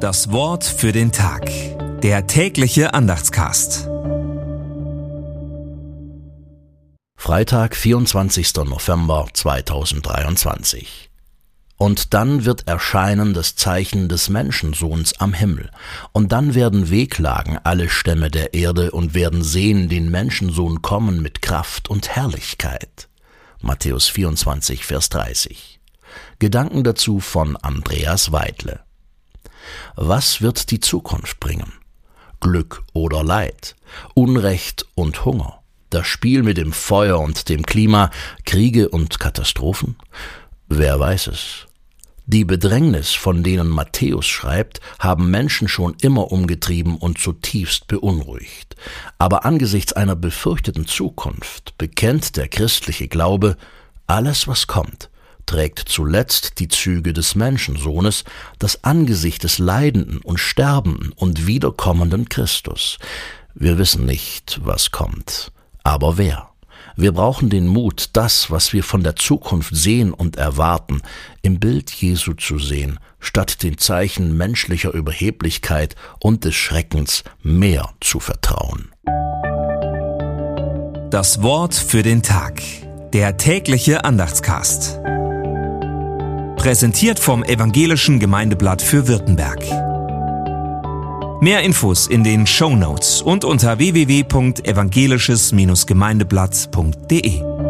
Das Wort für den Tag. Der tägliche Andachtscast. Freitag, 24. November 2023. Und dann wird erscheinen das Zeichen des Menschensohns am Himmel. Und dann werden wehklagen alle Stämme der Erde und werden sehen den Menschensohn kommen mit Kraft und Herrlichkeit. Matthäus 24, Vers 30. Gedanken dazu von Andreas Weidle. Was wird die Zukunft bringen? Glück oder Leid, Unrecht und Hunger, das Spiel mit dem Feuer und dem Klima, Kriege und Katastrophen? Wer weiß es? Die Bedrängnis, von denen Matthäus schreibt, haben Menschen schon immer umgetrieben und zutiefst beunruhigt. Aber angesichts einer befürchteten Zukunft bekennt der christliche Glaube, alles was kommt, trägt zuletzt die Züge des Menschensohnes, das Angesicht des leidenden und sterbenden und wiederkommenden Christus. Wir wissen nicht, was kommt, aber wer. Wir brauchen den Mut, das, was wir von der Zukunft sehen und erwarten, im Bild Jesu zu sehen, statt den Zeichen menschlicher Überheblichkeit und des Schreckens mehr zu vertrauen. Das Wort für den Tag. Der tägliche Andachtscast. Präsentiert vom Evangelischen Gemeindeblatt für Württemberg. Mehr Infos in den Show Notes und unter www.evangelisches-gemeindeblatt.de.